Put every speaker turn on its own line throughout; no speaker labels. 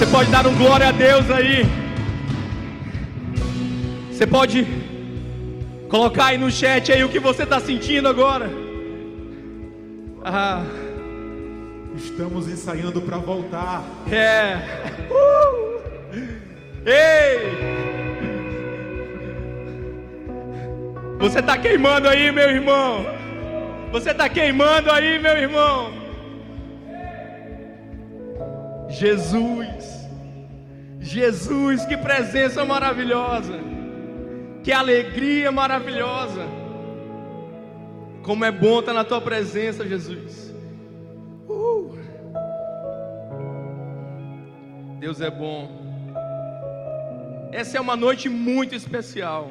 Você pode dar um glória a Deus aí. Você pode colocar aí no chat aí o que você está sentindo agora.
Ah. Estamos ensaiando para voltar.
É. Uh. Ei! Você está queimando aí, meu irmão. Você está queimando aí, meu irmão. Jesus. Jesus, que presença maravilhosa. Que alegria maravilhosa. Como é bom estar na tua presença, Jesus. Uh. Deus é bom. Essa é uma noite muito especial.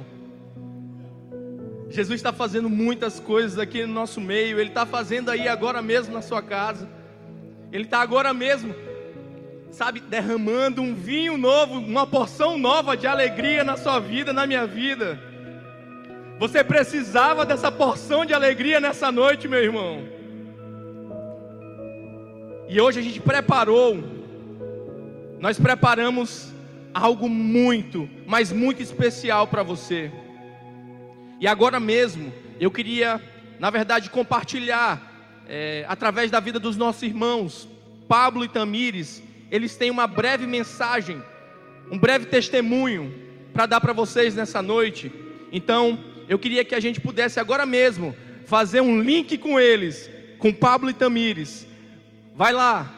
Jesus está fazendo muitas coisas aqui no nosso meio. Ele está fazendo aí agora mesmo na sua casa. Ele está agora mesmo, sabe, derramando um vinho novo, uma porção nova de alegria na sua vida, na minha vida. Você precisava dessa porção de alegria nessa noite, meu irmão. E hoje a gente preparou, nós preparamos algo muito, mas muito especial para você. E agora mesmo, eu queria, na verdade, compartilhar, é, através da vida dos nossos irmãos, Pablo e Tamires, eles têm uma breve mensagem, um breve testemunho para dar para vocês nessa noite. Então, eu queria que a gente pudesse agora mesmo fazer um link com eles, com Pablo e Tamires. Vai lá.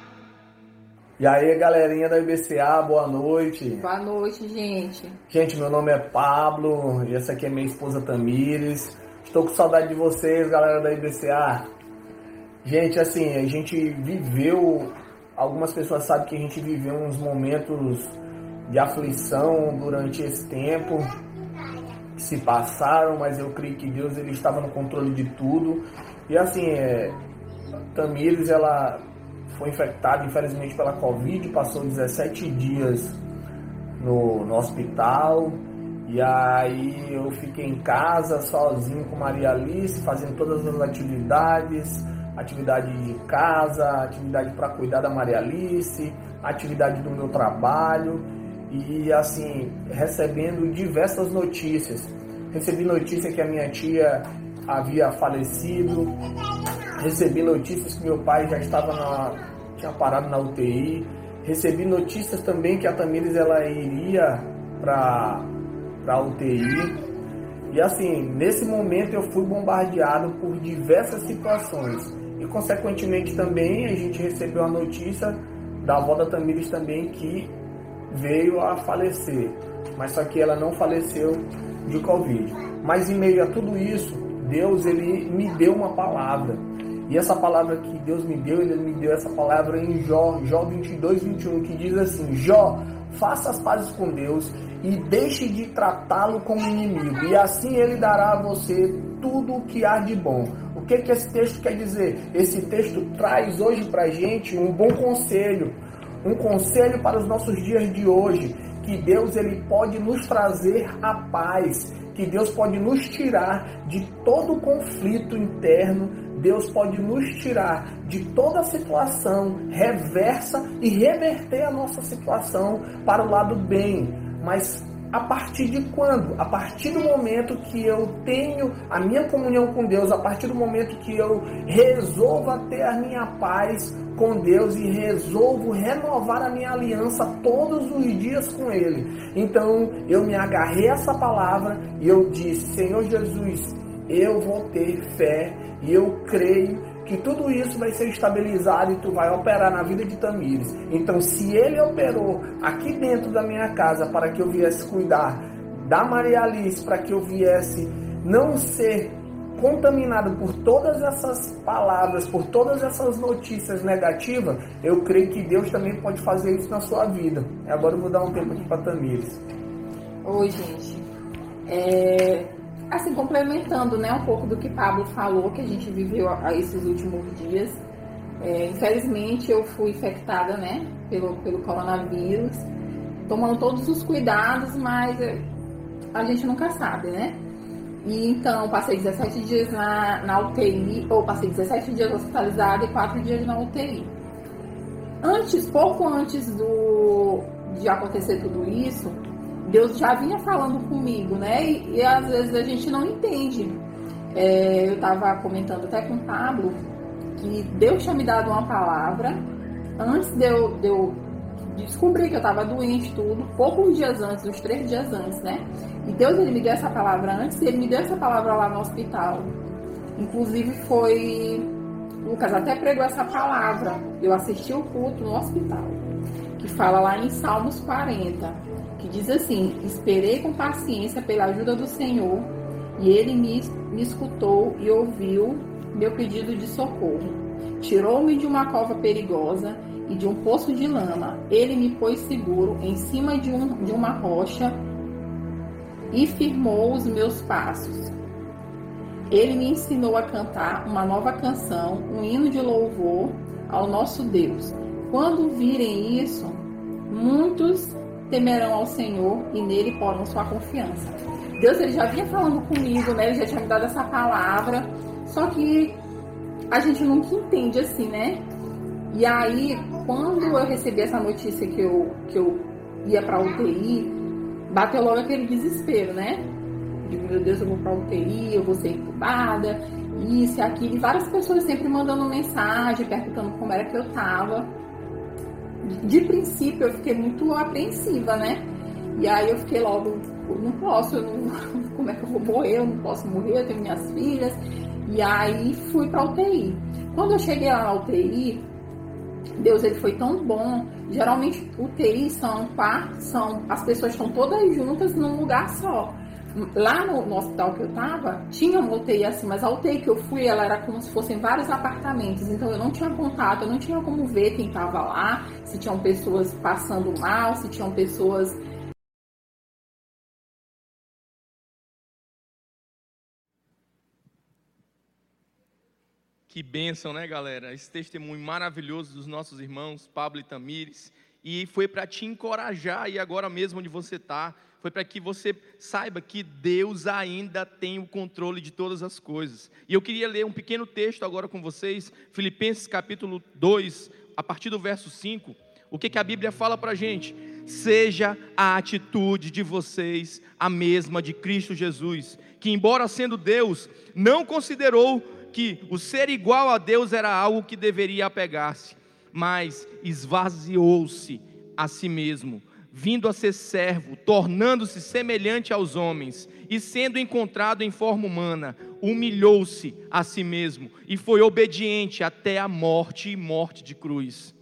E aí, galerinha da IBCA, boa noite.
Boa noite, gente.
Gente, meu nome é Pablo e essa aqui é minha esposa Tamires. Estou com saudade de vocês, galera da IBCA. Gente, assim, a gente viveu, algumas pessoas sabem que a gente viveu uns momentos de aflição durante esse tempo que se passaram, mas eu creio que Deus ele estava no controle de tudo. E assim, é, Tamires, ela foi infectado, infelizmente, pela Covid, passou 17 dias no, no hospital. E aí eu fiquei em casa sozinho com Maria Alice, fazendo todas as atividades, atividade de casa, atividade para cuidar da Maria Alice, atividade do meu trabalho e assim, recebendo diversas notícias. Recebi notícia que a minha tia havia falecido, recebi notícias que meu pai já estava na, tinha parado na UTI. Recebi notícias também que a Tamires ela iria para a UTI. E assim, nesse momento eu fui bombardeado por diversas situações. E consequentemente também a gente recebeu a notícia da avó da Tamires também que veio a falecer. Mas só que ela não faleceu de Covid. Mas em meio a tudo isso, Deus ele me deu uma palavra. E essa palavra que Deus me deu, Ele me deu essa palavra em Jó, Jó 22, 21, que diz assim: Jó, faça as pazes com Deus e deixe de tratá-lo como inimigo, e assim Ele dará a você tudo o que há de bom. Que, que esse texto quer dizer? Esse texto traz hoje para gente um bom conselho, um conselho para os nossos dias de hoje, que Deus ele pode nos trazer a paz, que Deus pode nos tirar de todo conflito interno Deus pode nos tirar de toda situação reversa e reverter a nossa situação para o lado bem. Mas a partir de quando? A partir do momento que eu tenho a minha comunhão com Deus, a partir do momento que eu resolvo ter a minha paz com Deus e resolvo renovar a minha aliança todos os dias com Ele. Então eu me agarrei a essa palavra e eu disse: Senhor Jesus, eu vou ter fé e eu creio que tudo isso vai ser estabilizado e tu vai operar na vida de Tamires. Então, se ele operou aqui dentro da minha casa para que eu viesse cuidar da Maria Alice, para que eu viesse não ser contaminado por todas essas palavras, por todas essas notícias negativas, eu creio que Deus também pode fazer isso na sua vida. Agora eu vou dar um tempo aqui para Tamires.
Oi, gente. É, assim, complementando né, um pouco do que Pablo falou, que a gente viveu a, esses últimos dias. É, infelizmente eu fui infectada né, pelo, pelo coronavírus, tomando todos os cuidados, mas é, a gente nunca sabe, né? E então passei 17 dias na, na UTI, ou passei 17 dias hospitalizada e 4 dias na UTI. antes, pouco antes do, de acontecer tudo isso, Deus já vinha falando comigo, né? E, e às vezes a gente não entende. É, eu estava comentando até com o Pablo que Deus tinha me dado uma palavra antes de eu, de eu descobrir que eu estava doente, tudo, poucos dias antes, uns três dias antes, né? E Deus ele me deu essa palavra antes, e ele me deu essa palavra lá no hospital. Inclusive foi Lucas até pregou essa palavra. Eu assisti o culto no hospital, que fala lá em Salmos 40, que diz assim: Esperei com paciência pela ajuda do Senhor, e ele me, me escutou e ouviu meu pedido de socorro. Tirou-me de uma cova perigosa e de um poço de lama. Ele me pôs seguro em cima de, um, de uma rocha e firmou os meus passos. Ele me ensinou a cantar uma nova canção, um hino de louvor ao nosso Deus. Quando virem isso, muitos temerão ao Senhor e nele porão sua confiança. Deus ele já vinha falando comigo, né? Ele já tinha me dado essa palavra, só que a gente nunca entende assim, né? E aí, quando eu recebi essa notícia que eu, que eu ia para UTI, bateu logo aquele desespero, né? Digo, meu Deus, eu vou para UTI, eu vou ser incubada, isso e aquilo. E várias pessoas sempre mandando mensagem, perguntando como era que eu tava. De princípio, eu fiquei muito apreensiva, né? E aí eu fiquei logo, não posso, eu não, como é que eu vou morrer? Eu não posso morrer, eu tenho minhas filhas. E aí fui para UTI. Quando eu cheguei lá na UTI, Deus ele foi tão bom. Geralmente UTI são são as pessoas estão todas juntas num lugar só. Lá no, no hospital que eu estava, tinha uma UTI assim, mas a UTI que eu fui, ela era como se fossem vários apartamentos, então eu não tinha contato, eu não tinha como ver quem estava lá, se tinham pessoas passando mal, se tinham pessoas
Que bênção, né, galera? Esse testemunho maravilhoso dos nossos irmãos, Pablo e Tamires. E foi para te encorajar e agora mesmo onde você está. Foi para que você saiba que Deus ainda tem o controle de todas as coisas. E eu queria ler um pequeno texto agora com vocês, Filipenses capítulo 2, a partir do verso 5. O que, que a Bíblia fala para a gente? Seja a atitude de vocês a mesma de Cristo Jesus, que, embora sendo Deus, não considerou que o ser igual a Deus era algo que deveria apegar-se, mas esvaziou-se a si mesmo, vindo a ser servo, tornando-se semelhante aos homens, e sendo encontrado em forma humana, humilhou-se a si mesmo e foi obediente até a morte e morte de cruz.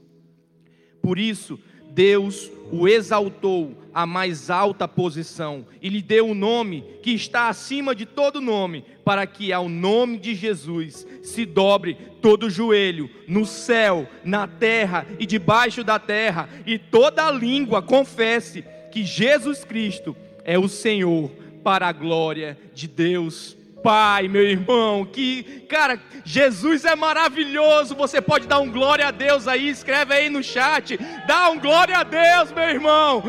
Por isso, Deus o exaltou à mais alta posição e lhe deu o um nome que está acima de todo nome, para que ao nome de Jesus se dobre todo joelho, no céu, na terra e debaixo da terra, e toda língua confesse que Jesus Cristo é o Senhor, para a glória de Deus Pai, meu irmão, que, cara, Jesus é maravilhoso. Você pode dar um glória a Deus aí, escreve aí no chat. Dá um glória a Deus, meu irmão,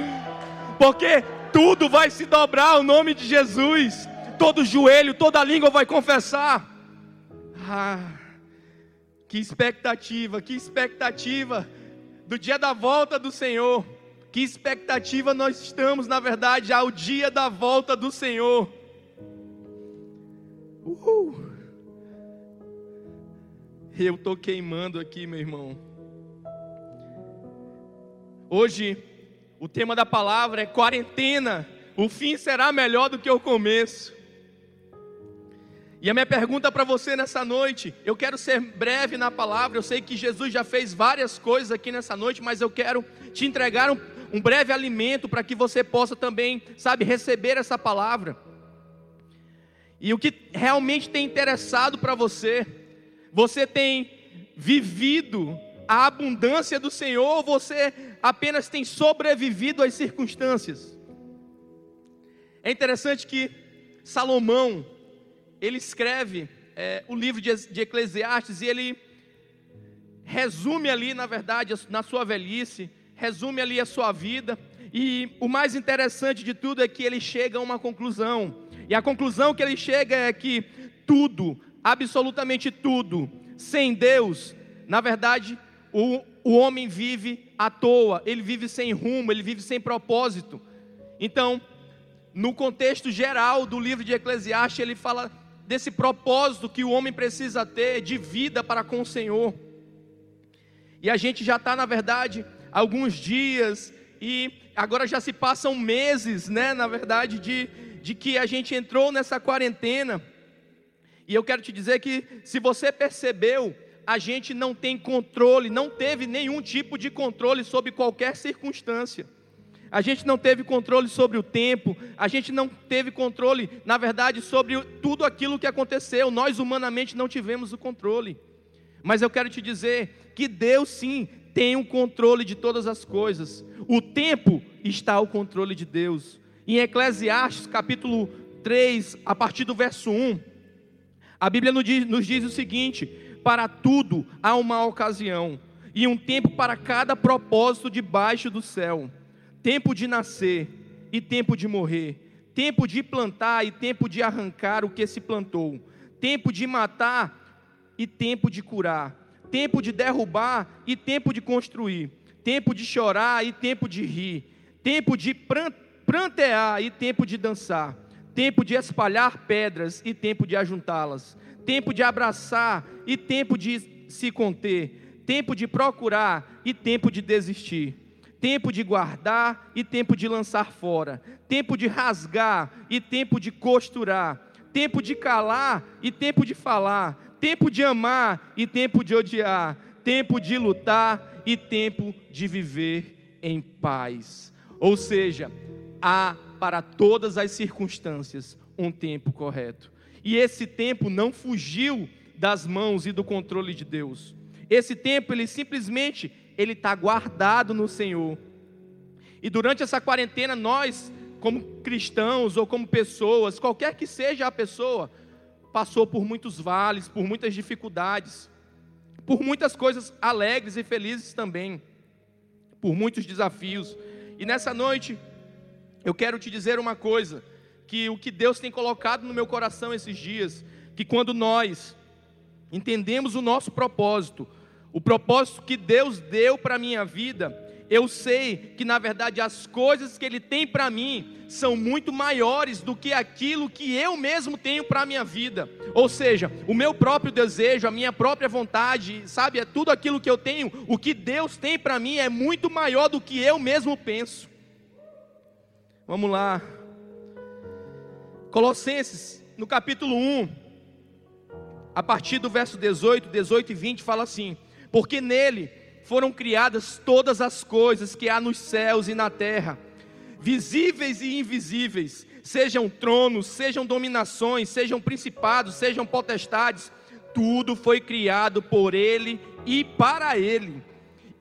porque tudo vai se dobrar ao nome de Jesus. Todo joelho, toda língua vai confessar. Ah, que expectativa, que expectativa do dia da volta do Senhor. Que expectativa nós estamos, na verdade, ao dia da volta do Senhor. Uhul. Eu estou queimando aqui, meu irmão. Hoje, o tema da palavra é quarentena. O fim será melhor do que o começo. E a minha pergunta para você nessa noite, eu quero ser breve na palavra. Eu sei que Jesus já fez várias coisas aqui nessa noite, mas eu quero te entregar um, um breve alimento para que você possa também, sabe, receber essa palavra. E o que realmente tem interessado para você, você tem vivido a abundância do Senhor ou você apenas tem sobrevivido às circunstâncias? É interessante que Salomão, ele escreve é, o livro de, de Eclesiastes e ele resume ali, na verdade, na sua velhice, resume ali a sua vida. E o mais interessante de tudo é que ele chega a uma conclusão. E a conclusão que ele chega é que tudo, absolutamente tudo, sem Deus, na verdade, o, o homem vive à toa, ele vive sem rumo, ele vive sem propósito. Então, no contexto geral do livro de Eclesiastes, ele fala desse propósito que o homem precisa ter de vida para com o Senhor. E a gente já está, na verdade, alguns dias e agora já se passam meses, né, na verdade, de, de que a gente entrou nessa quarentena. E eu quero te dizer que, se você percebeu, a gente não tem controle, não teve nenhum tipo de controle sobre qualquer circunstância. A gente não teve controle sobre o tempo, a gente não teve controle, na verdade, sobre tudo aquilo que aconteceu. Nós humanamente não tivemos o controle. Mas eu quero te dizer que Deus sim tem o controle de todas as coisas. O tempo está ao controle de Deus. Em Eclesiastes, capítulo 3, a partir do verso 1, a Bíblia nos diz, nos diz o seguinte: Para tudo há uma ocasião, e um tempo para cada propósito debaixo do céu: tempo de nascer e tempo de morrer, tempo de plantar e tempo de arrancar o que se plantou, tempo de matar e tempo de curar tempo de derrubar e tempo de construir, tempo de chorar e tempo de rir, tempo de prantear e tempo de dançar, tempo de espalhar pedras e tempo de ajuntá-las, tempo de abraçar e tempo de se conter, tempo de procurar e tempo de desistir, tempo de guardar e tempo de lançar fora, tempo de rasgar e tempo de costurar, tempo de calar e tempo de falar, tempo de amar e tempo de odiar, tempo de lutar e tempo de viver em paz. Ou seja, há para todas as circunstâncias um tempo correto. E esse tempo não fugiu das mãos e do controle de Deus. Esse tempo, ele simplesmente, ele está guardado no Senhor. E durante essa quarentena, nós, como cristãos ou como pessoas, qualquer que seja a pessoa, passou por muitos vales, por muitas dificuldades, por muitas coisas alegres e felizes também, por muitos desafios. E nessa noite, eu quero te dizer uma coisa: que o que Deus tem colocado no meu coração esses dias, que quando nós entendemos o nosso propósito, o propósito que Deus deu para a minha vida, eu sei que na verdade as coisas que Ele tem para mim são muito maiores do que aquilo que eu mesmo tenho para a minha vida. Ou seja, o meu próprio desejo, a minha própria vontade, sabe, é tudo aquilo que eu tenho, o que Deus tem para mim é muito maior do que eu mesmo penso. Vamos lá. Colossenses, no capítulo 1, a partir do verso 18, 18 e 20, fala assim: Porque nele foram criadas todas as coisas que há nos céus e na terra, visíveis e invisíveis, sejam tronos, sejam dominações, sejam principados, sejam potestades, tudo foi criado por Ele e para Ele.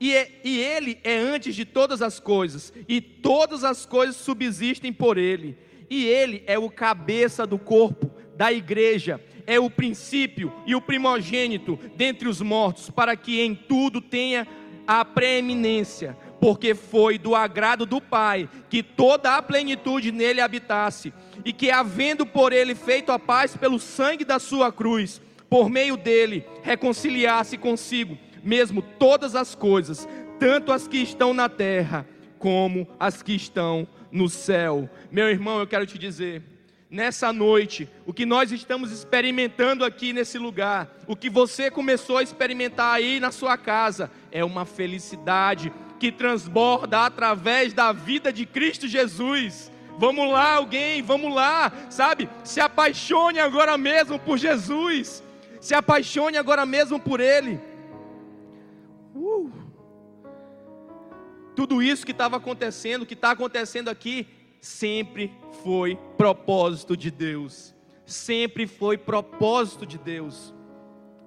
E, é, e Ele é antes de todas as coisas, e todas as coisas subsistem por Ele. E Ele é o cabeça do corpo, da igreja, é o princípio e o primogênito dentre os mortos, para que em tudo tenha a preeminência, porque foi do agrado do Pai que toda a plenitude nele habitasse, e que, havendo por ele feito a paz pelo sangue da sua cruz, por meio dele reconciliasse consigo mesmo todas as coisas, tanto as que estão na terra como as que estão no céu. Meu irmão, eu quero te dizer, nessa noite, o que nós estamos experimentando aqui nesse lugar, o que você começou a experimentar aí na sua casa, é uma felicidade que transborda através da vida de Cristo Jesus. Vamos lá, alguém, vamos lá, sabe? Se apaixone agora mesmo por Jesus, se apaixone agora mesmo por Ele. Uh. Tudo isso que estava acontecendo, que está acontecendo aqui, sempre foi propósito de Deus. Sempre foi propósito de Deus.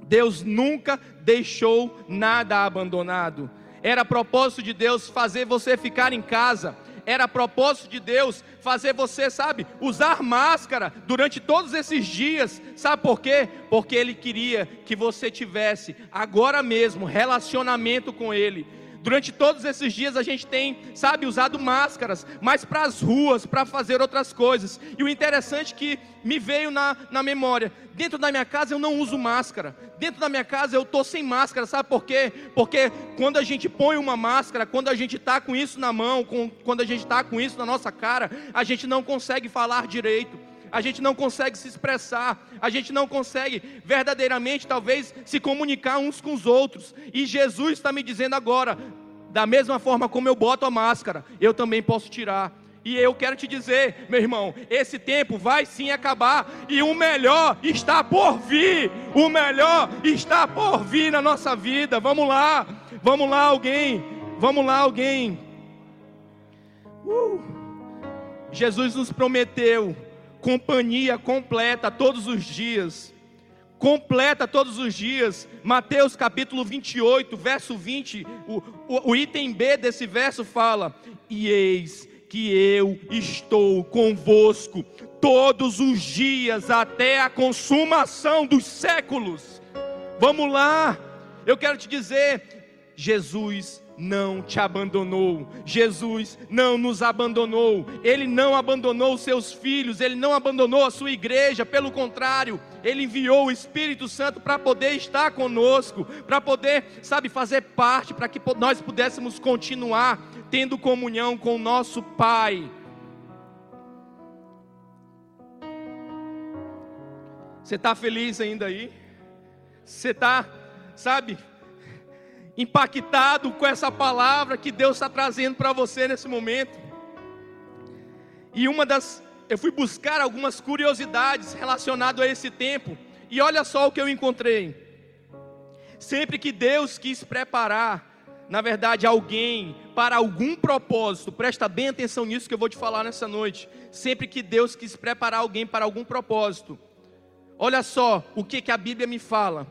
Deus nunca deixou nada abandonado. Era propósito de Deus fazer você ficar em casa. Era propósito de Deus fazer você, sabe, usar máscara durante todos esses dias. Sabe por quê? Porque Ele queria que você tivesse agora mesmo relacionamento com Ele Durante todos esses dias a gente tem, sabe, usado máscaras, mas para as ruas, para fazer outras coisas. E o interessante que me veio na, na memória: dentro da minha casa eu não uso máscara, dentro da minha casa eu estou sem máscara, sabe por quê? Porque quando a gente põe uma máscara, quando a gente está com isso na mão, com, quando a gente está com isso na nossa cara, a gente não consegue falar direito a gente não consegue se expressar, a gente não consegue verdadeiramente, talvez, se comunicar uns com os outros. E Jesus está me dizendo agora, da mesma forma como eu boto a máscara, eu também posso tirar. E eu quero te dizer, meu irmão, esse tempo vai sim acabar e o melhor está por vir. O melhor está por vir na nossa vida. Vamos lá, vamos lá, alguém, vamos lá, alguém. Uh. Jesus nos prometeu companhia completa todos os dias. Completa todos os dias. Mateus capítulo 28, verso 20, o, o, o item B desse verso fala: E eis que eu estou convosco todos os dias até a consumação dos séculos. Vamos lá, eu quero te dizer, Jesus não te abandonou. Jesus não nos abandonou. Ele não abandonou os seus filhos, ele não abandonou a sua igreja, pelo contrário, ele enviou o Espírito Santo para poder estar conosco, para poder, sabe, fazer parte, para que nós pudéssemos continuar tendo comunhão com o nosso Pai. Você está feliz ainda aí? Você está, sabe, impactado com essa palavra que Deus está trazendo para você nesse momento. E uma das, eu fui buscar algumas curiosidades relacionadas a esse tempo, e olha só o que eu encontrei. Sempre que Deus quis preparar, na verdade, alguém para algum propósito, presta bem atenção nisso que eu vou te falar nessa noite. Sempre que Deus quis preparar alguém para algum propósito, olha só o que, que a Bíblia me fala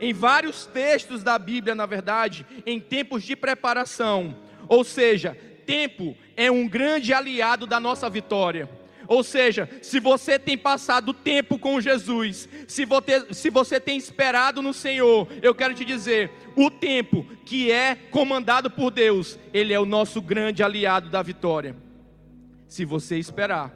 em vários textos da Bíblia, na verdade, em tempos de preparação. Ou seja, tempo é um grande aliado da nossa vitória. Ou seja, se você tem passado tempo com Jesus, se você, se você tem esperado no Senhor, eu quero te dizer: o tempo que é comandado por Deus, ele é o nosso grande aliado da vitória. Se você esperar,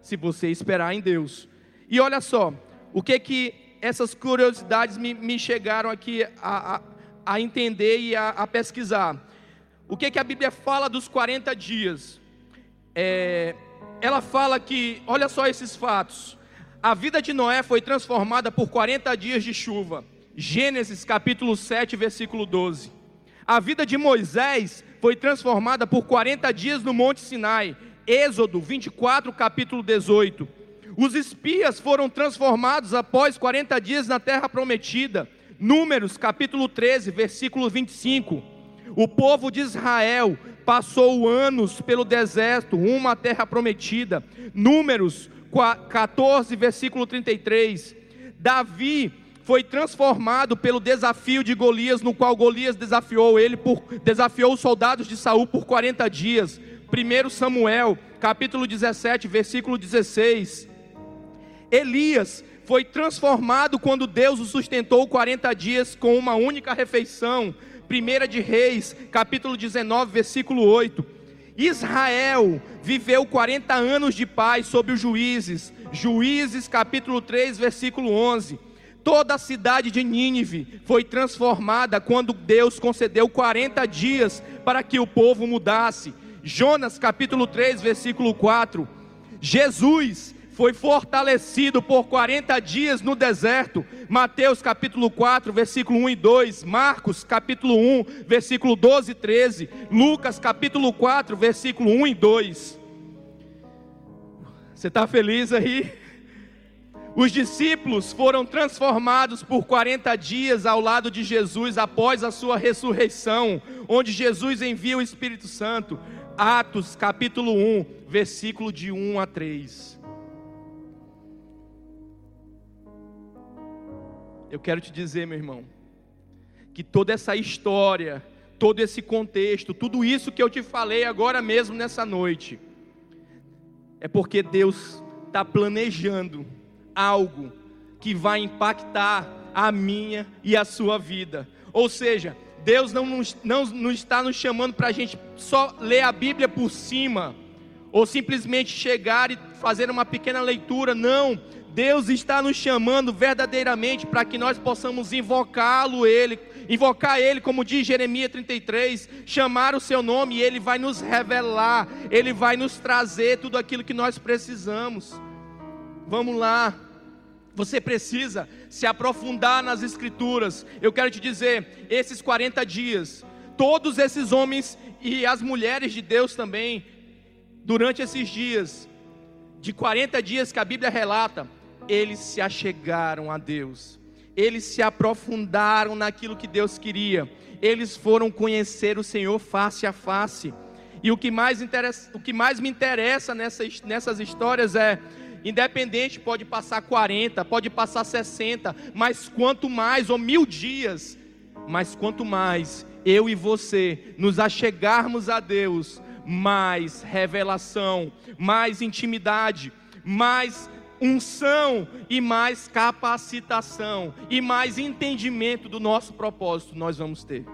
se você esperar em Deus. E olha só, o que que essas curiosidades me, me chegaram aqui a, a, a entender e a, a, pesquisar. O que, que a Bíblia fala dos 40 dias? É, ela fala que, olha só esses fatos. A vida de Noé foi transformada por 40 dias de chuva. Gênesis capítulo 7, versículo 12. A vida de Moisés foi transformada por 40 dias no Monte Sinai. Êxodo 24, capítulo 18. Os espias foram transformados após 40 dias na terra prometida. Números capítulo 13, versículo 25. O povo de Israel passou anos pelo deserto, à terra prometida. Números 14, versículo 33. Davi foi transformado pelo desafio de Golias, no qual Golias desafiou ele por desafiou os soldados de Saul por 40 dias. 1 Samuel, capítulo 17, versículo 16. Elias foi transformado quando Deus o sustentou 40 dias com uma única refeição. 1 de Reis, capítulo 19, versículo 8. Israel viveu 40 anos de paz sob os juízes. Juízes, capítulo 3, versículo 11. Toda a cidade de Nínive foi transformada quando Deus concedeu 40 dias para que o povo mudasse. Jonas, capítulo 3, versículo 4. Jesus foi fortalecido por 40 dias no deserto. Mateus capítulo 4, versículo 1 e 2, Marcos capítulo 1, versículo 12 e 13, Lucas capítulo 4, versículo 1 e 2. Você está feliz aí? Os discípulos foram transformados por 40 dias ao lado de Jesus após a sua ressurreição, onde Jesus envia o Espírito Santo. Atos capítulo 1, versículo de 1 a 3. Eu quero te dizer, meu irmão, que toda essa história, todo esse contexto, tudo isso que eu te falei agora mesmo nessa noite, é porque Deus está planejando algo que vai impactar a minha e a sua vida. Ou seja, Deus não, não, não está nos chamando para a gente só ler a Bíblia por cima, ou simplesmente chegar e fazer uma pequena leitura, não. Deus está nos chamando verdadeiramente para que nós possamos invocá-lo, Ele, invocar Ele, como diz Jeremias 33, chamar o Seu nome e Ele vai nos revelar, Ele vai nos trazer tudo aquilo que nós precisamos. Vamos lá, você precisa se aprofundar nas Escrituras. Eu quero te dizer, esses 40 dias, todos esses homens e as mulheres de Deus também, durante esses dias, de 40 dias que a Bíblia relata, eles se achegaram a Deus, eles se aprofundaram naquilo que Deus queria, eles foram conhecer o Senhor face a face. E o que mais, interessa, o que mais me interessa nessas, nessas histórias é Independente, pode passar 40, pode passar 60, mas quanto mais, ou mil dias, mas quanto mais eu e você nos achegarmos a Deus, mais revelação, mais intimidade, mais unção e mais capacitação e mais entendimento do nosso propósito nós vamos ter.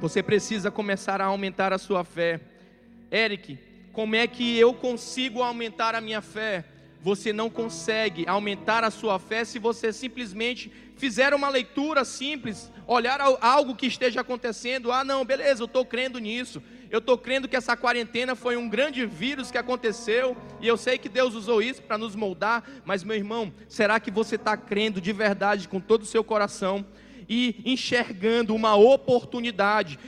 Você precisa começar a aumentar a sua fé. Eric, como é que eu consigo aumentar a minha fé? Você não consegue aumentar a sua fé se você simplesmente fizer uma leitura simples, olhar algo que esteja acontecendo. Ah, não, beleza, eu estou crendo nisso. Eu estou crendo que essa quarentena foi um grande vírus que aconteceu, e eu sei que Deus usou isso para nos moldar, mas meu irmão, será que você está crendo de verdade com todo o seu coração e enxergando uma oportunidade?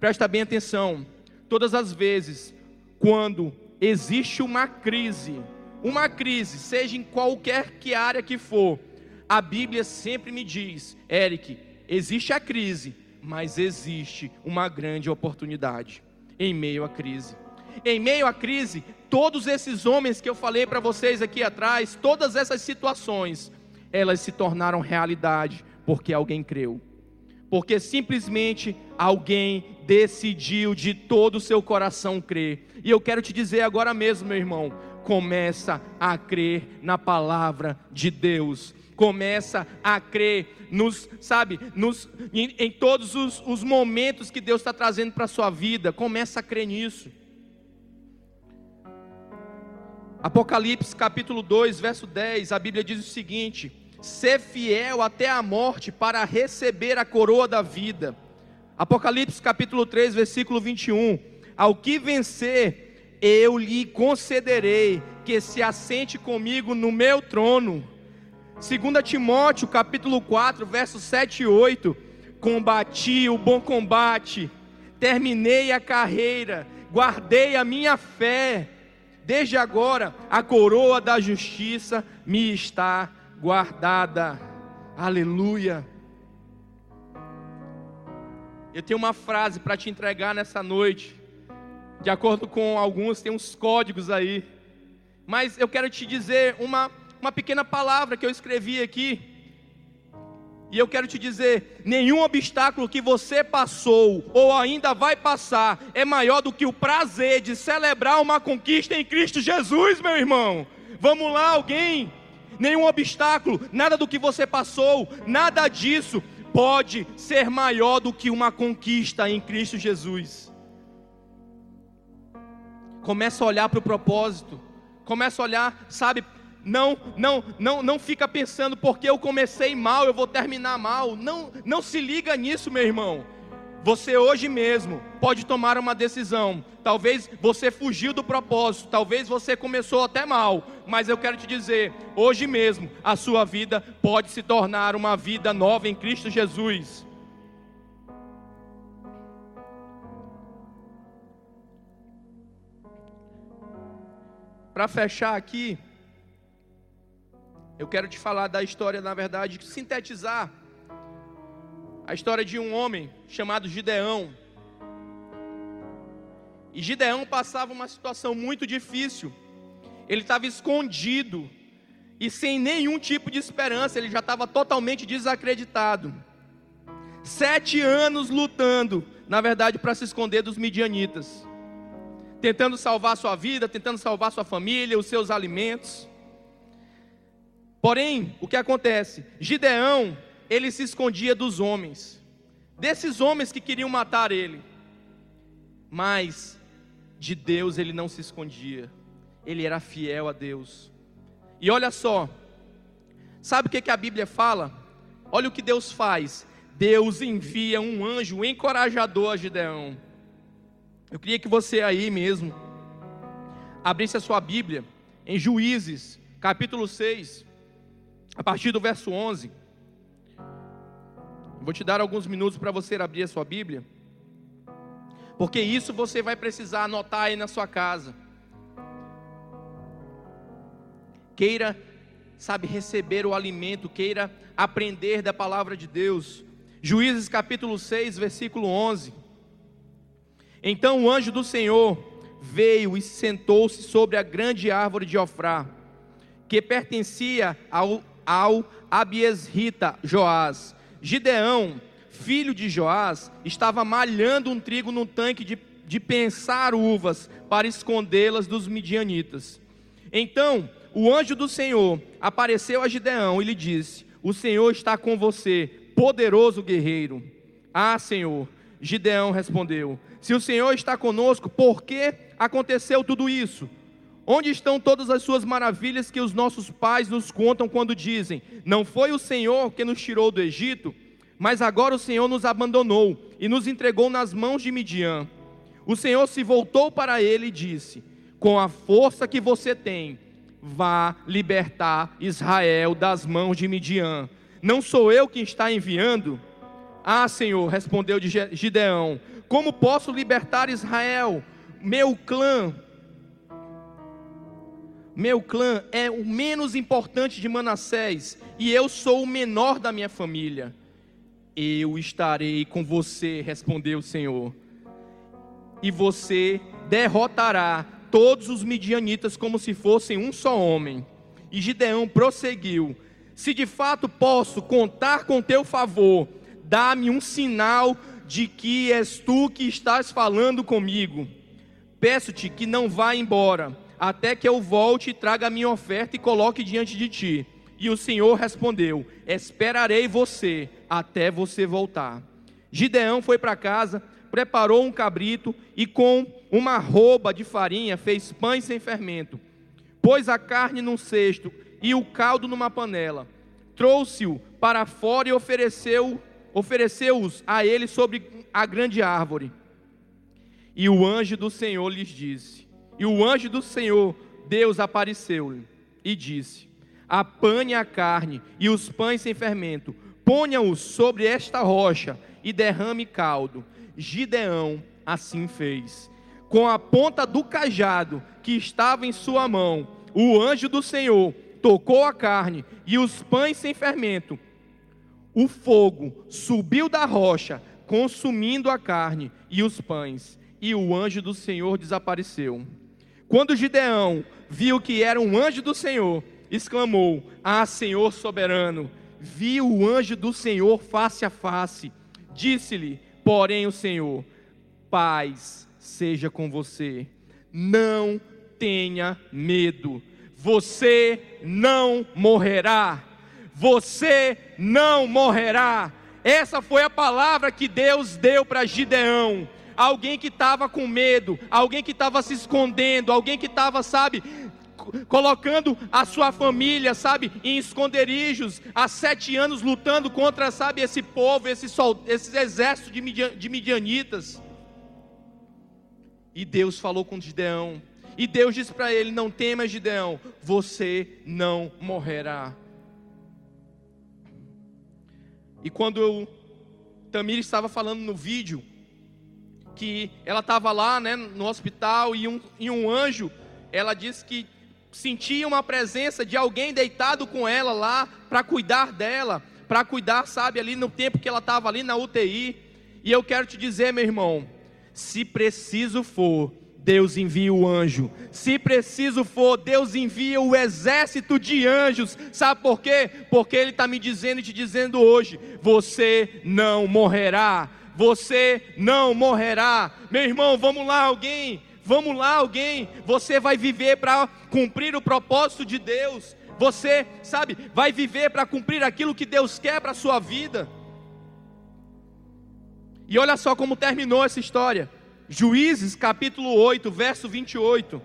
Presta bem atenção, todas as vezes quando existe uma crise, uma crise, seja em qualquer que área que for, a Bíblia sempre me diz, Eric, existe a crise, mas existe uma grande oportunidade em meio à crise. Em meio à crise, todos esses homens que eu falei para vocês aqui atrás, todas essas situações, elas se tornaram realidade porque alguém creu porque simplesmente alguém decidiu de todo o seu coração crer. E eu quero te dizer agora mesmo, meu irmão, começa a crer na palavra de Deus. Começa a crer nos, sabe, nos, em, em todos os, os momentos que Deus está trazendo para a sua vida. Começa a crer nisso. Apocalipse capítulo 2, verso 10, a Bíblia diz o seguinte: ser fiel até a morte para receber a coroa da vida. Apocalipse capítulo 3, versículo 21. Ao que vencer, eu lhe concederei que se assente comigo no meu trono. 2 Timóteo capítulo 4, versos 7 e 8. Combati o bom combate, terminei a carreira, guardei a minha fé. Desde agora, a coroa da justiça me está guardada. Aleluia. Eu tenho uma frase para te entregar nessa noite. De acordo com alguns, tem uns códigos aí. Mas eu quero te dizer uma, uma pequena palavra que eu escrevi aqui. E eu quero te dizer: nenhum obstáculo que você passou ou ainda vai passar é maior do que o prazer de celebrar uma conquista em Cristo Jesus, meu irmão. Vamos lá, alguém nenhum obstáculo, nada do que você passou, nada disso pode ser maior do que uma conquista em Cristo Jesus. Começa a olhar para o propósito, começa a olhar, sabe, não, não, não, não fica pensando porque eu comecei mal, eu vou terminar mal. Não, não se liga nisso, meu irmão. Você hoje mesmo pode tomar uma decisão. Talvez você fugiu do propósito, talvez você começou até mal, mas eu quero te dizer, hoje mesmo a sua vida pode se tornar uma vida nova em Cristo Jesus. Para fechar aqui, eu quero te falar da história, na verdade, sintetizar a história de um homem chamado Gideão. E Gideão passava uma situação muito difícil. Ele estava escondido e sem nenhum tipo de esperança, ele já estava totalmente desacreditado. Sete anos lutando, na verdade, para se esconder dos midianitas, tentando salvar sua vida, tentando salvar sua família, os seus alimentos. Porém, o que acontece? Gideão, ele se escondia dos homens, desses homens que queriam matar ele. Mas de Deus ele não se escondia, ele era fiel a Deus. E olha só, sabe o que, que a Bíblia fala? Olha o que Deus faz. Deus envia um anjo encorajador a Gideão. Eu queria que você aí mesmo abrisse a sua Bíblia em Juízes, capítulo 6, a partir do verso 11. Vou te dar alguns minutos para você abrir a sua Bíblia, porque isso você vai precisar anotar aí na sua casa. Queira, sabe, receber o alimento, queira aprender da palavra de Deus. Juízes capítulo 6, versículo 11. Então o anjo do Senhor veio e sentou-se sobre a grande árvore de Ofrá, que pertencia ao, ao Abiesrita Joás. Gideão, filho de Joás, estava malhando um trigo num tanque de, de pensar uvas para escondê-las dos midianitas. Então o anjo do Senhor apareceu a Gideão e lhe disse: O Senhor está com você, poderoso guerreiro. Ah, Senhor. Gideão respondeu: Se o Senhor está conosco, por que aconteceu tudo isso? Onde estão todas as suas maravilhas que os nossos pais nos contam quando dizem: Não foi o Senhor que nos tirou do Egito, mas agora o Senhor nos abandonou e nos entregou nas mãos de Midian. O Senhor se voltou para ele e disse: Com a força que você tem, vá libertar Israel das mãos de Midian. Não sou eu quem está enviando? Ah, Senhor, respondeu Gideão: Como posso libertar Israel? Meu clã, meu clã é o menos importante de Manassés, e eu sou o menor da minha família. Eu estarei com você, respondeu o Senhor, e você derrotará todos os midianitas como se fossem um só homem. E Gideão prosseguiu: Se de fato posso contar com teu favor, dá-me um sinal de que és tu que estás falando comigo. Peço-te que não vá embora, até que eu volte e traga a minha oferta e coloque diante de ti. E o Senhor respondeu: Esperarei você até você voltar. Gideão foi para casa, preparou um cabrito e com uma roupa de farinha fez pães sem fermento. Pôs a carne num cesto e o caldo numa panela. Trouxe-o para fora e ofereceu ofereceu-os a ele sobre a grande árvore. E o anjo do Senhor lhes disse: E o anjo do Senhor, Deus, apareceu-lhe e disse: Apanhe a carne e os pães sem fermento, ponha-os sobre esta rocha e derrame caldo. Gideão assim fez. Com a ponta do cajado que estava em sua mão, o anjo do Senhor tocou a carne e os pães sem fermento o fogo subiu da rocha, consumindo a carne e os pães, e o anjo do Senhor desapareceu. Quando Gideão viu que era um anjo do Senhor, exclamou: Ah, Senhor soberano! Viu o anjo do Senhor face a face. Disse-lhe, porém, o Senhor: Paz seja com você. Não tenha medo. Você não morrerá você não morrerá. Essa foi a palavra que Deus deu para Gideão. Alguém que estava com medo, alguém que estava se escondendo, alguém que estava, sabe, colocando a sua família, sabe, em esconderijos, há sete anos lutando contra, sabe, esse povo, esse, sol, esse exército de, midian, de midianitas. E Deus falou com Gideão, e Deus disse para ele: Não temas, Gideão, você não morrerá. E quando eu, Tamir estava falando no vídeo, que ela estava lá né, no hospital e um, e um anjo, ela disse que sentia uma presença de alguém deitado com ela lá para cuidar dela, para cuidar, sabe, ali no tempo que ela estava ali na UTI. E eu quero te dizer, meu irmão, se preciso for, Deus envia o anjo. Se preciso for, Deus envia o exército de anjos. Sabe por quê? Porque Ele está me dizendo e te dizendo hoje: você não morrerá. Você não morrerá. Meu irmão, vamos lá, alguém. Vamos lá, alguém. Você vai viver para cumprir o propósito de Deus. Você, sabe, vai viver para cumprir aquilo que Deus quer para a sua vida. E olha só como terminou essa história. Juízes capítulo 8, verso 28.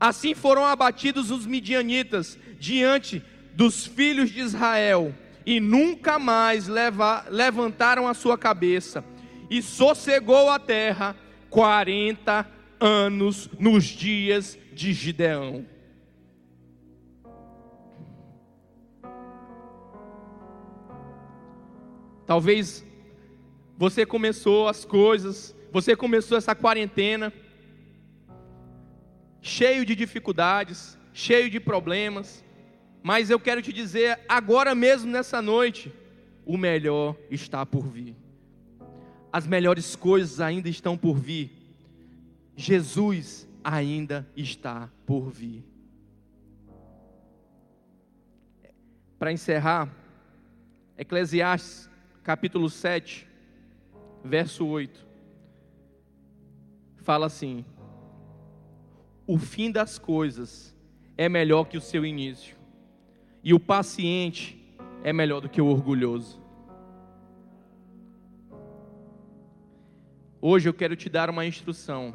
Assim foram abatidos os midianitas diante dos filhos de Israel, e nunca mais leva, levantaram a sua cabeça, e sossegou a terra 40 anos nos dias de Gideão. Talvez você começou as coisas, você começou essa quarentena cheio de dificuldades, cheio de problemas, mas eu quero te dizer agora mesmo nessa noite, o melhor está por vir. As melhores coisas ainda estão por vir. Jesus ainda está por vir. Para encerrar, Eclesiastes capítulo 7, verso 8, fala assim: O fim das coisas é melhor que o seu início, e o paciente é melhor do que o orgulhoso. Hoje eu quero te dar uma instrução.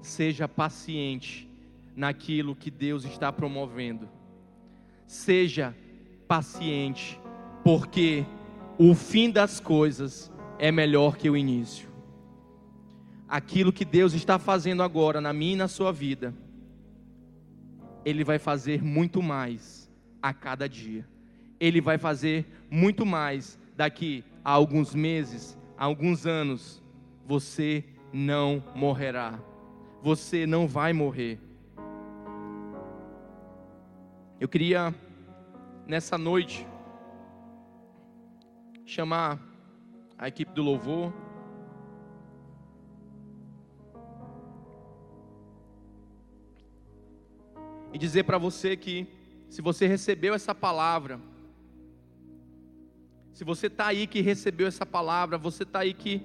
Seja paciente naquilo que Deus está promovendo. Seja paciente, porque o fim das coisas é melhor que o início. Aquilo que Deus está fazendo agora na minha e na sua vida, Ele vai fazer muito mais a cada dia. Ele vai fazer muito mais daqui a alguns meses, a alguns anos. Você não morrerá. Você não vai morrer. Eu queria, nessa noite, chamar a equipe do louvor. E dizer para você que, se você recebeu essa palavra, se você está aí que recebeu essa palavra, você está aí que,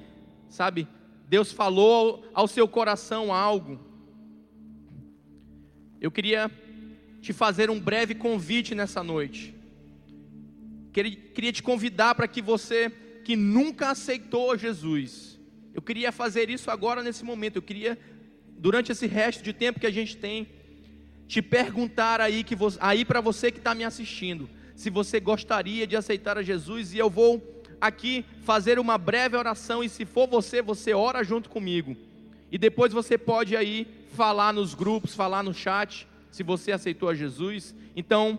sabe, Deus falou ao, seu coração algo. Eu queria te fazer um breve convite nessa noite. Queria te convidar para que você que nunca aceitou Jesus, eu queria fazer isso agora nesse momento. Eu queria, durante esse resto de tempo que a gente tem, te perguntar aí, que você, aí para você que está me assistindo, se você gostaria de aceitar a Jesus, e eu vou aqui fazer uma breve oração, e se for você, você ora junto comigo. E depois você pode aí falar nos grupos, falar no chat, se você aceitou a Jesus. Então,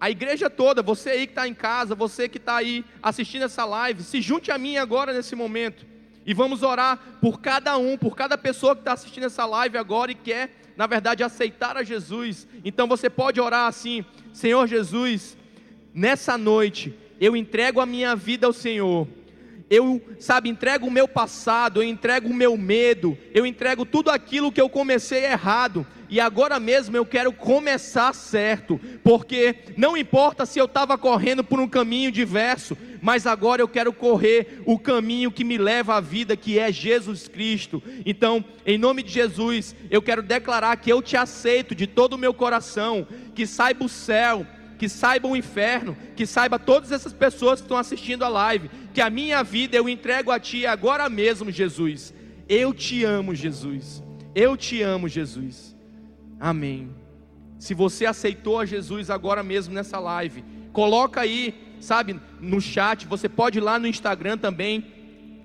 a igreja toda, você aí que está em casa, você que está aí assistindo essa live, se junte a mim agora nesse momento. E vamos orar por cada um, por cada pessoa que está assistindo essa live agora e quer, na verdade, aceitar a Jesus. Então você pode orar assim: Senhor Jesus, nessa noite eu entrego a minha vida ao Senhor eu, sabe, entrego o meu passado, eu entrego o meu medo, eu entrego tudo aquilo que eu comecei errado, e agora mesmo eu quero começar certo, porque não importa se eu estava correndo por um caminho diverso, mas agora eu quero correr o caminho que me leva à vida, que é Jesus Cristo. Então, em nome de Jesus, eu quero declarar que eu te aceito de todo o meu coração, que saiba o céu que saiba o inferno, que saiba todas essas pessoas que estão assistindo a live, que a minha vida eu entrego a Ti agora mesmo, Jesus. Eu te amo, Jesus. Eu te amo, Jesus. Amém. Se você aceitou a Jesus agora mesmo nessa live, coloca aí, sabe, no chat. Você pode ir lá no Instagram também,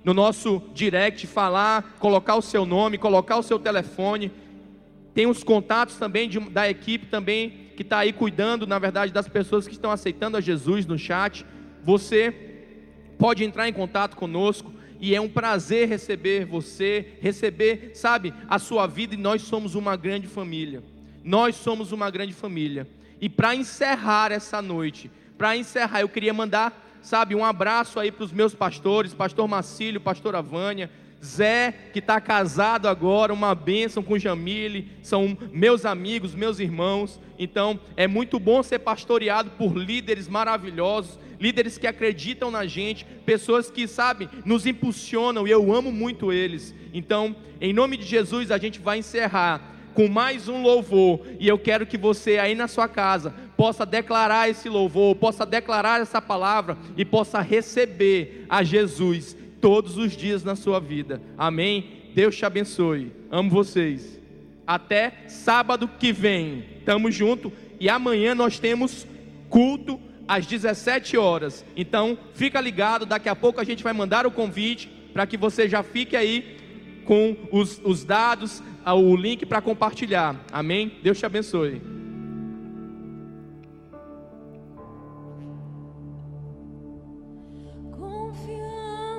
no nosso direct, falar, colocar o seu nome, colocar o seu telefone. Tem os contatos também de, da equipe também que está aí cuidando, na verdade, das pessoas que estão aceitando a Jesus no chat. Você pode entrar em contato conosco e é um prazer receber você, receber, sabe, a sua vida e nós somos uma grande família. Nós somos uma grande família. E para encerrar essa noite, para encerrar, eu queria mandar, sabe, um abraço aí para os meus pastores, pastor Macílio, pastor Vânia, Zé, que está casado agora, uma bênção com Jamile, são meus amigos, meus irmãos. Então, é muito bom ser pastoreado por líderes maravilhosos, líderes que acreditam na gente, pessoas que, sabe, nos impulsionam e eu amo muito eles. Então, em nome de Jesus, a gente vai encerrar com mais um louvor e eu quero que você aí na sua casa possa declarar esse louvor, possa declarar essa palavra e possa receber a Jesus todos os dias na sua vida. Amém? Deus te abençoe. Amo vocês. Até sábado que vem. Tamo junto e amanhã nós temos culto às 17 horas. Então, fica ligado, daqui a pouco a gente vai mandar o convite para que você já fique aí com os, os dados, o link para compartilhar. Amém? Deus te abençoe.